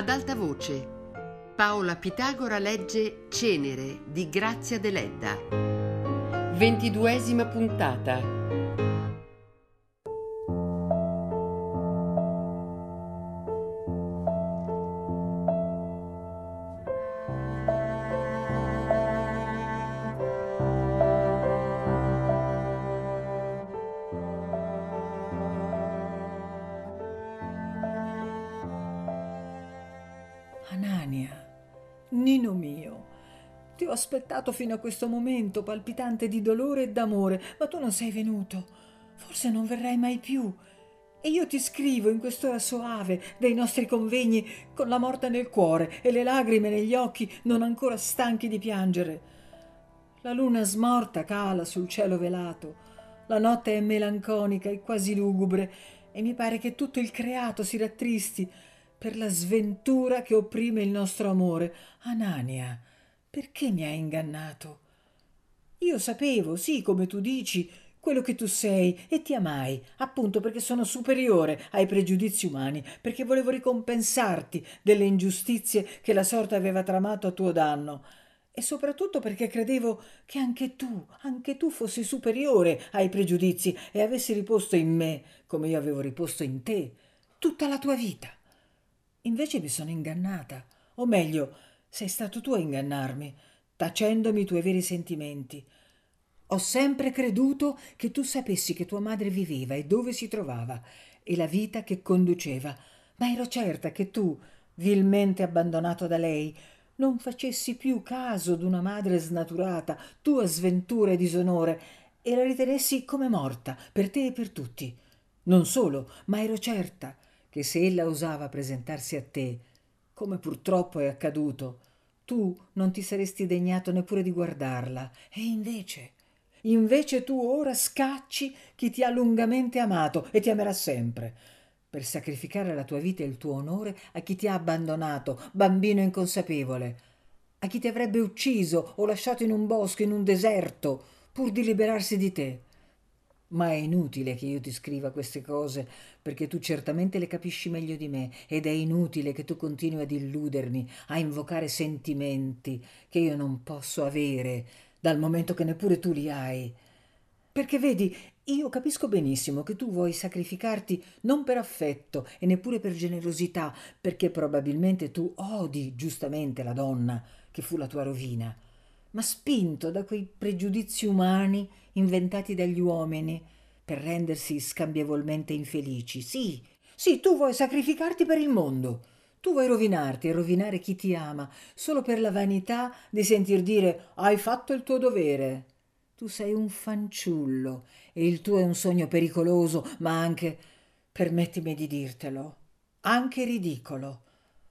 Ad alta voce, Paola Pitagora legge Cenere di Grazia Deledda. Ventiduesima puntata. Anania, Nino mio, ti ho aspettato fino a questo momento, palpitante di dolore e d'amore, ma tu non sei venuto. Forse non verrai mai più. E io ti scrivo in quest'ora soave dei nostri convegni con la morte nel cuore e le lagrime negli occhi non ancora stanchi di piangere. La luna smorta cala sul cielo velato, la notte è melanconica e quasi lugubre e mi pare che tutto il creato si rattristi per la sventura che opprime il nostro amore. Anania, perché mi hai ingannato? Io sapevo, sì, come tu dici, quello che tu sei e ti amai, appunto perché sono superiore ai pregiudizi umani, perché volevo ricompensarti delle ingiustizie che la sorte aveva tramato a tuo danno e soprattutto perché credevo che anche tu, anche tu fossi superiore ai pregiudizi e avessi riposto in me, come io avevo riposto in te, tutta la tua vita. Invece mi sono ingannata, o meglio, sei stato tu a ingannarmi, tacendomi i tuoi veri sentimenti. Ho sempre creduto che tu sapessi che tua madre viveva e dove si trovava e la vita che conduceva, ma ero certa che tu, vilmente abbandonato da lei, non facessi più caso d'una madre snaturata, tua sventura e disonore, e la ritenessi come morta, per te e per tutti. Non solo, ma ero certa che se ella osava presentarsi a te, come purtroppo è accaduto, tu non ti saresti degnato neppure di guardarla. E invece, invece tu ora scacci chi ti ha lungamente amato e ti amerà sempre, per sacrificare la tua vita e il tuo onore a chi ti ha abbandonato, bambino inconsapevole, a chi ti avrebbe ucciso o lasciato in un bosco, in un deserto, pur di liberarsi di te. Ma è inutile che io ti scriva queste cose, perché tu certamente le capisci meglio di me, ed è inutile che tu continui ad illudermi, a invocare sentimenti che io non posso avere, dal momento che neppure tu li hai. Perché vedi, io capisco benissimo che tu vuoi sacrificarti non per affetto e neppure per generosità, perché probabilmente tu odi giustamente la donna che fu la tua rovina ma spinto da quei pregiudizi umani inventati dagli uomini per rendersi scambievolmente infelici. Sì, sì, tu vuoi sacrificarti per il mondo. Tu vuoi rovinarti e rovinare chi ti ama solo per la vanità di sentir dire hai fatto il tuo dovere. Tu sei un fanciullo e il tuo è un sogno pericoloso, ma anche, permettimi di dirtelo, anche ridicolo.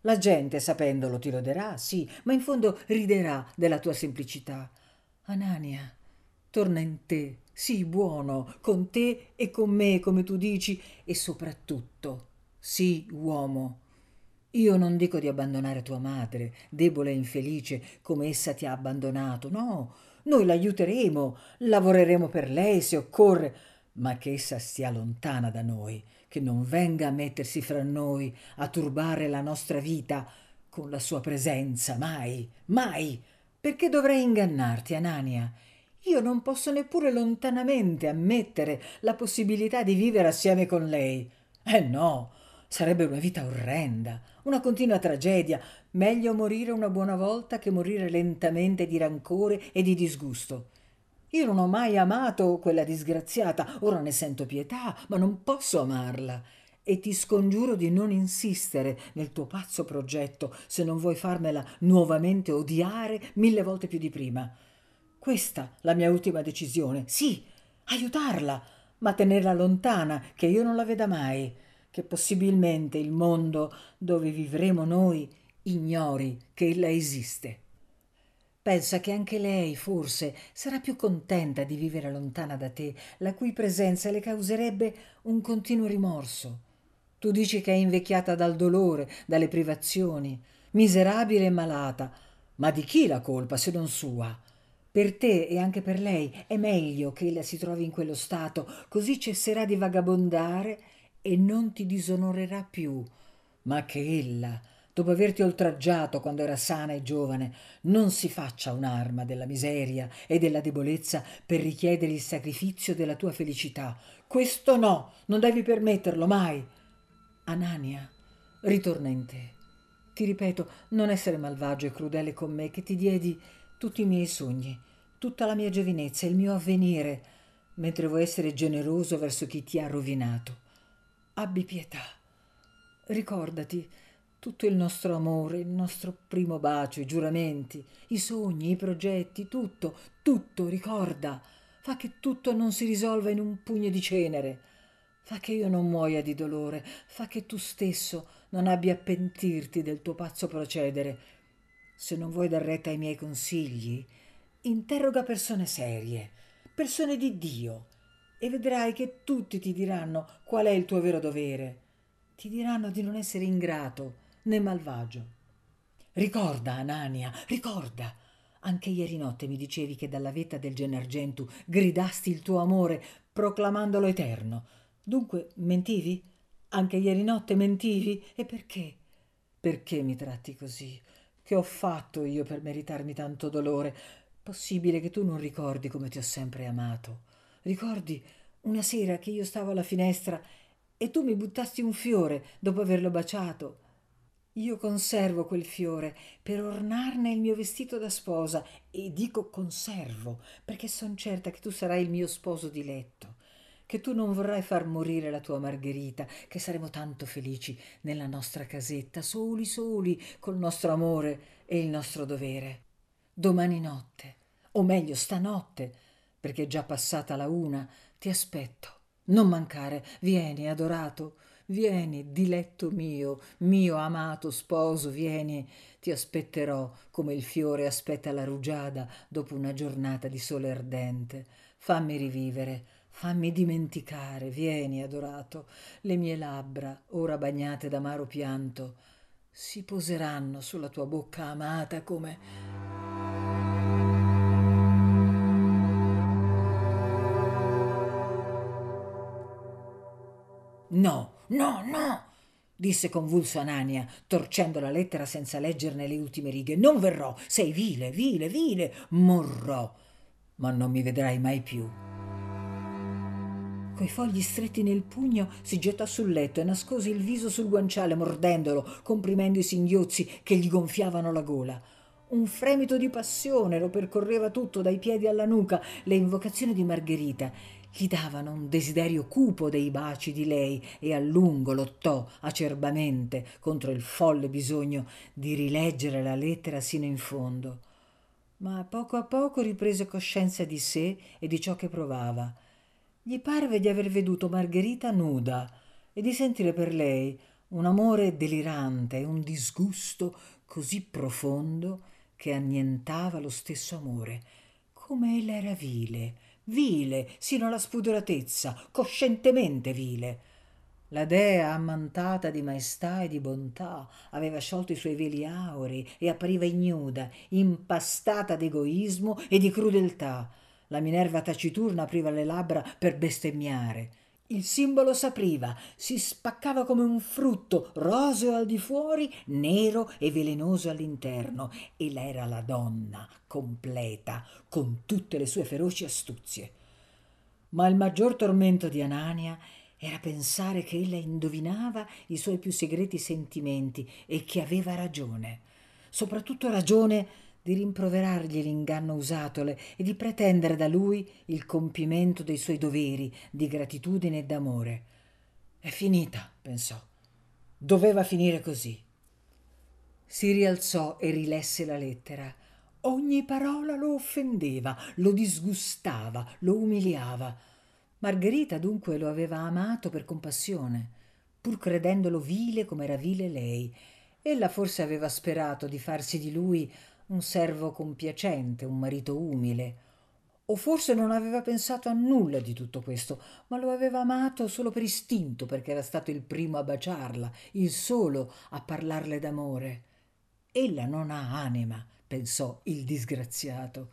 La gente, sapendolo, ti loderà, sì, ma in fondo riderà della tua semplicità. Anania, torna in te, sii buono, con te e con me, come tu dici, e soprattutto sii uomo. Io non dico di abbandonare tua madre, debole e infelice, come essa ti ha abbandonato, no, noi l'aiuteremo, lavoreremo per lei se occorre, ma che essa stia lontana da noi che non venga a mettersi fra noi, a turbare la nostra vita con la sua presenza, mai, mai. Perché dovrei ingannarti, Anania? Io non posso neppure lontanamente ammettere la possibilità di vivere assieme con lei. Eh no, sarebbe una vita orrenda, una continua tragedia. Meglio morire una buona volta che morire lentamente di rancore e di disgusto. Io non ho mai amato quella disgraziata, ora ne sento pietà, ma non posso amarla. E ti scongiuro di non insistere nel tuo pazzo progetto se non vuoi farmela nuovamente odiare mille volte più di prima. Questa la mia ultima decisione. Sì, aiutarla, ma tenerla lontana, che io non la veda mai, che possibilmente il mondo dove vivremo noi ignori che ella esiste. Pensa che anche lei, forse, sarà più contenta di vivere lontana da te, la cui presenza le causerebbe un continuo rimorso. Tu dici che è invecchiata dal dolore, dalle privazioni, miserabile e malata, ma di chi la colpa se non sua? Per te e anche per lei è meglio che ella si trovi in quello stato, così cesserà di vagabondare e non ti disonorerà più, ma che ella dopo averti oltraggiato quando era sana e giovane, non si faccia un'arma della miseria e della debolezza per richiedere il sacrificio della tua felicità. Questo no, non devi permetterlo mai. Anania, ritorna in te. Ti ripeto, non essere malvagio e crudele con me, che ti diedi tutti i miei sogni, tutta la mia giovinezza, il mio avvenire, mentre vuoi essere generoso verso chi ti ha rovinato. Abbi pietà. Ricordati tutto il nostro amore, il nostro primo bacio, i giuramenti, i sogni, i progetti, tutto, tutto, ricorda. Fa che tutto non si risolva in un pugno di cenere. Fa che io non muoia di dolore, fa che tu stesso non abbia a pentirti del tuo pazzo procedere. Se non vuoi dar retta ai miei consigli, interroga persone serie, persone di Dio, e vedrai che tutti ti diranno qual è il tuo vero dovere. Ti diranno di non essere ingrato né malvagio. Ricorda, Anania, ricorda. Anche ieri notte mi dicevi che dalla vetta del Gennargentu gridasti il tuo amore, proclamandolo eterno. Dunque mentivi? Anche ieri notte mentivi? E perché? Perché mi tratti così? Che ho fatto io per meritarmi tanto dolore? Possibile che tu non ricordi come ti ho sempre amato? Ricordi una sera che io stavo alla finestra e tu mi buttasti un fiore dopo averlo baciato? Io conservo quel fiore per ornarne il mio vestito da sposa e dico conservo perché son certa che tu sarai il mio sposo diletto che tu non vorrai far morire la tua Margherita, che saremo tanto felici nella nostra casetta, soli soli, col nostro amore e il nostro dovere. Domani notte, o meglio stanotte, perché è già passata la una, ti aspetto. Non mancare, vieni, adorato, vieni, diletto mio, mio amato sposo, vieni, ti aspetterò come il fiore aspetta la rugiada dopo una giornata di sole ardente. Fammi rivivere, Fammi dimenticare, vieni, adorato, le mie labbra, ora bagnate d'amaro pianto, si poseranno sulla tua bocca amata come... No, no, no! disse convulso Anania, torcendo la lettera senza leggerne le ultime righe. Non verrò, sei vile, vile, vile, morrò, ma non mi vedrai mai più coi fogli stretti nel pugno, si gettò sul letto e nascose il viso sul guanciale, mordendolo, comprimendo i singhiozzi che gli gonfiavano la gola. Un fremito di passione lo percorreva tutto, dai piedi alla nuca. Le invocazioni di Margherita gli davano un desiderio cupo dei baci di lei e a lungo lottò acerbamente contro il folle bisogno di rileggere la lettera sino in fondo. Ma poco a poco riprese coscienza di sé e di ciò che provava gli parve di aver veduto Margherita nuda e di sentire per lei un amore delirante e un disgusto così profondo che annientava lo stesso amore. Come ella era vile, vile, sino alla spudoratezza, coscientemente vile. La dea ammantata di maestà e di bontà aveva sciolto i suoi veli aurei e appariva ignuda, impastata d'egoismo e di crudeltà la Minerva taciturna apriva le labbra per bestemmiare. Il simbolo s'apriva, si spaccava come un frutto, roseo al di fuori, nero e velenoso all'interno, e era la donna, completa, con tutte le sue feroci astuzie. Ma il maggior tormento di Anania era pensare che ella indovinava i suoi più segreti sentimenti e che aveva ragione. Soprattutto ragione di rimproverargli l'inganno usatole e di pretendere da lui il compimento dei suoi doveri di gratitudine e d'amore. È finita, pensò. Doveva finire così. Si rialzò e rilesse la lettera. Ogni parola lo offendeva, lo disgustava, lo umiliava. Margherita dunque lo aveva amato per compassione, pur credendolo vile come era vile lei. Ella forse aveva sperato di farsi di lui un servo compiacente, un marito umile. O forse non aveva pensato a nulla di tutto questo, ma lo aveva amato solo per istinto, perché era stato il primo a baciarla, il solo a parlarle d'amore. Ella non ha anima, pensò il disgraziato.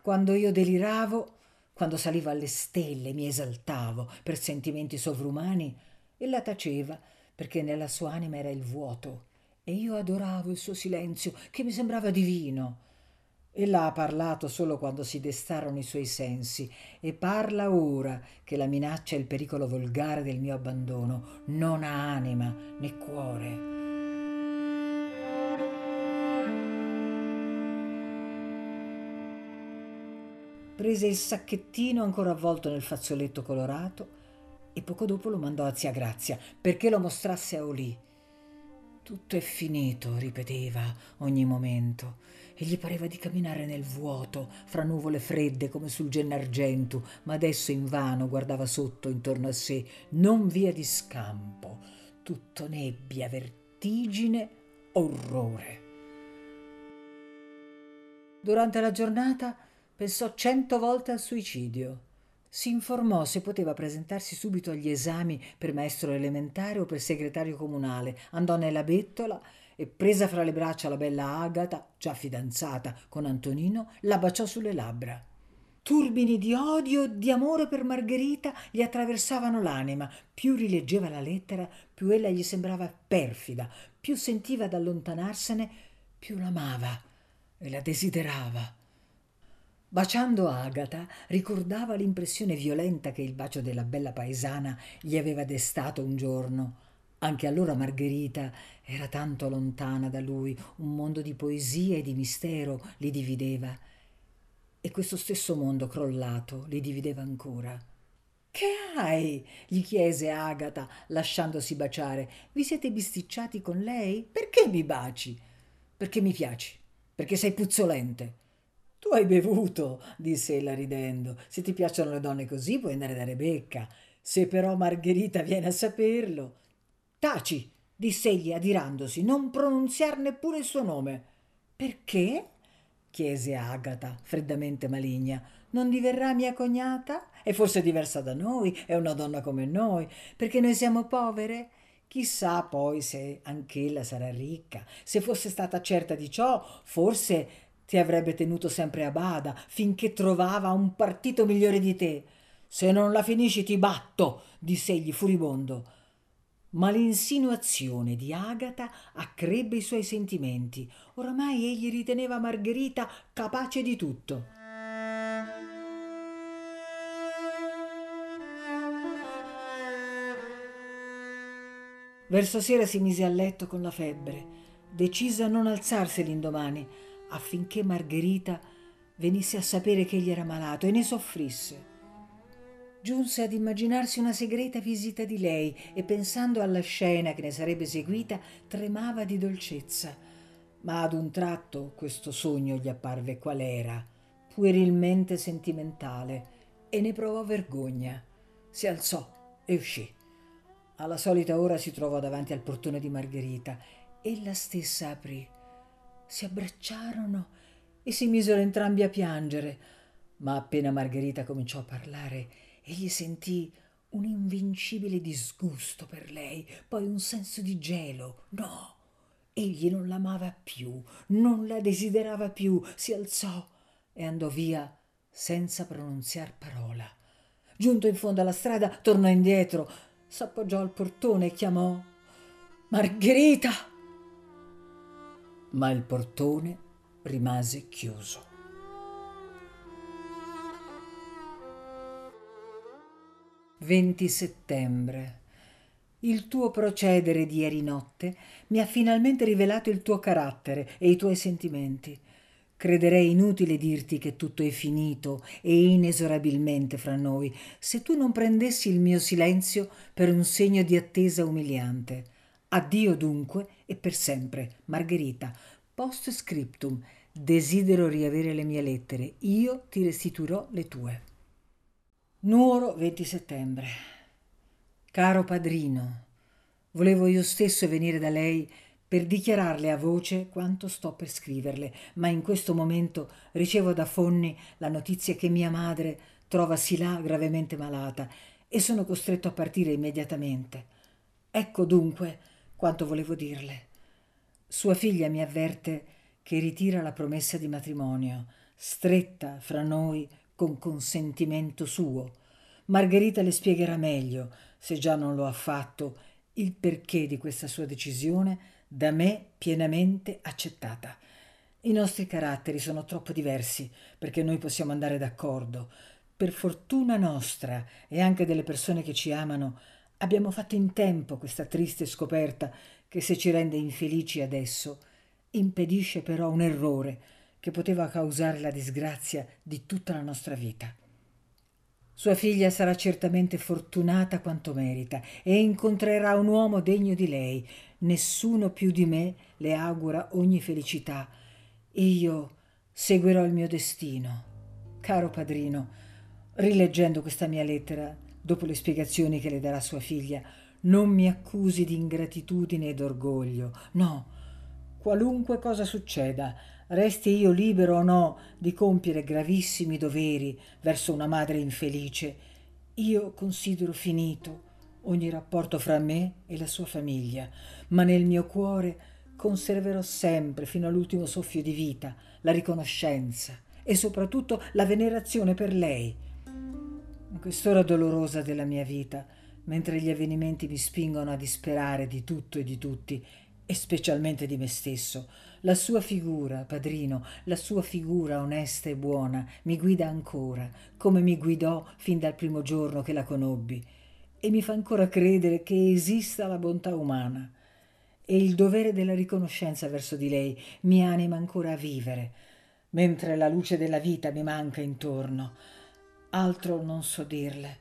Quando io deliravo, quando salivo alle stelle, mi esaltavo per sentimenti sovrumani, ella taceva, perché nella sua anima era il vuoto e io adoravo il suo silenzio, che mi sembrava divino. Ella ha parlato solo quando si destarono i suoi sensi e parla ora che la minaccia e il pericolo volgare del mio abbandono non ha anima né cuore. Prese il sacchettino ancora avvolto nel fazzoletto colorato e poco dopo lo mandò a zia Grazia perché lo mostrasse a Olì. Tutto è finito, ripeteva ogni momento, e gli pareva di camminare nel vuoto, fra nuvole fredde come sul Gennargentu, ma adesso invano guardava sotto intorno a sé, non via di scampo, tutto nebbia, vertigine, orrore. Durante la giornata pensò cento volte al suicidio. Si informò se poteva presentarsi subito agli esami per maestro elementare o per segretario comunale. Andò nella bettola e, presa fra le braccia la bella Agata, già fidanzata con Antonino, la baciò sulle labbra. Turbini di odio e di amore per Margherita gli attraversavano l'anima. Più rileggeva la lettera, più ella gli sembrava perfida, più sentiva ad allontanarsene, più l'amava e la desiderava. Baciando Agata, ricordava l'impressione violenta che il bacio della bella paesana gli aveva destato un giorno. Anche allora Margherita era tanto lontana da lui, un mondo di poesia e di mistero li divideva. E questo stesso mondo crollato li divideva ancora. Che hai? gli chiese Agata, lasciandosi baciare. Vi siete bisticciati con lei? Perché mi baci? Perché mi piaci, perché sei puzzolente. Tu hai bevuto, disse ella ridendo. Se ti piacciono le donne così puoi andare da Rebecca. Se però Margherita viene a saperlo. Taci, disse egli adirandosi, non pronunziar neppure il suo nome. Perché? chiese Agata, freddamente maligna. Non diverrà mia cognata? È forse diversa da noi, è una donna come noi, perché noi siamo povere? Chissà poi se anch'ella sarà ricca. Se fosse stata certa di ciò, forse ti avrebbe tenuto sempre a bada finché trovava un partito migliore di te. Se non la finisci ti batto, disse egli furibondo. Ma l'insinuazione di Agata accrebbe i suoi sentimenti. Oramai egli riteneva Margherita capace di tutto. Verso sera si mise a letto con la febbre, decisa a non alzarsi l'indomani affinché Margherita venisse a sapere che egli era malato e ne soffrisse. Giunse ad immaginarsi una segreta visita di lei e pensando alla scena che ne sarebbe seguita tremava di dolcezza. Ma ad un tratto questo sogno gli apparve qual era, puerilmente sentimentale, e ne provò vergogna. Si alzò e uscì. Alla solita ora si trovò davanti al portone di Margherita. Ella stessa aprì si abbracciarono e si misero entrambi a piangere. Ma appena Margherita cominciò a parlare, egli sentì un invincibile disgusto per lei, poi un senso di gelo. No, egli non l'amava più, non la desiderava più, si alzò e andò via senza pronunziar parola. Giunto in fondo alla strada, tornò indietro, s'appoggiò al portone e chiamò Margherita ma il portone rimase chiuso. Venti settembre. Il tuo procedere di ieri notte mi ha finalmente rivelato il tuo carattere e i tuoi sentimenti. Crederei inutile dirti che tutto è finito e inesorabilmente fra noi, se tu non prendessi il mio silenzio per un segno di attesa umiliante. Addio dunque e per sempre, Margherita. Post scriptum. Desidero riavere le mie lettere. Io ti restituirò le tue. Nuoro 20 settembre. Caro padrino, volevo io stesso venire da lei per dichiararle a voce quanto sto per scriverle, ma in questo momento ricevo da Fonni la notizia che mia madre trovasi là gravemente malata e sono costretto a partire immediatamente. Ecco dunque quanto volevo dirle. Sua figlia mi avverte che ritira la promessa di matrimonio, stretta fra noi con consentimento suo. Margherita le spiegherà meglio, se già non lo ha fatto, il perché di questa sua decisione da me pienamente accettata. I nostri caratteri sono troppo diversi perché noi possiamo andare d'accordo. Per fortuna nostra e anche delle persone che ci amano, abbiamo fatto in tempo questa triste scoperta che se ci rende infelici adesso, impedisce però un errore che poteva causare la disgrazia di tutta la nostra vita. Sua figlia sarà certamente fortunata quanto merita e incontrerà un uomo degno di lei. Nessuno più di me le augura ogni felicità. Io seguirò il mio destino. Caro padrino, rileggendo questa mia lettera, dopo le spiegazioni che le darà sua figlia, non mi accusi di ingratitudine ed orgoglio. No, qualunque cosa succeda, resti io libero o no di compiere gravissimi doveri verso una madre infelice, io considero finito ogni rapporto fra me e la sua famiglia, ma nel mio cuore conserverò sempre, fino all'ultimo soffio di vita, la riconoscenza e soprattutto la venerazione per lei. In quest'ora dolorosa della mia vita, mentre gli avvenimenti mi spingono a disperare di tutto e di tutti, e specialmente di me stesso, la sua figura, padrino, la sua figura onesta e buona mi guida ancora, come mi guidò fin dal primo giorno che la conobbi, e mi fa ancora credere che esista la bontà umana. E il dovere della riconoscenza verso di lei mi anima ancora a vivere, mentre la luce della vita mi manca intorno. Altro non so dirle,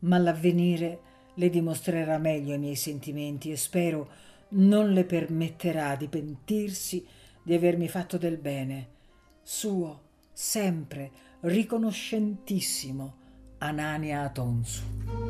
ma l'avvenire le dimostrerà meglio i miei sentimenti e spero non le permetterà di pentirsi di avermi fatto del bene. Suo, sempre, riconoscentissimo, Anania Atonsu.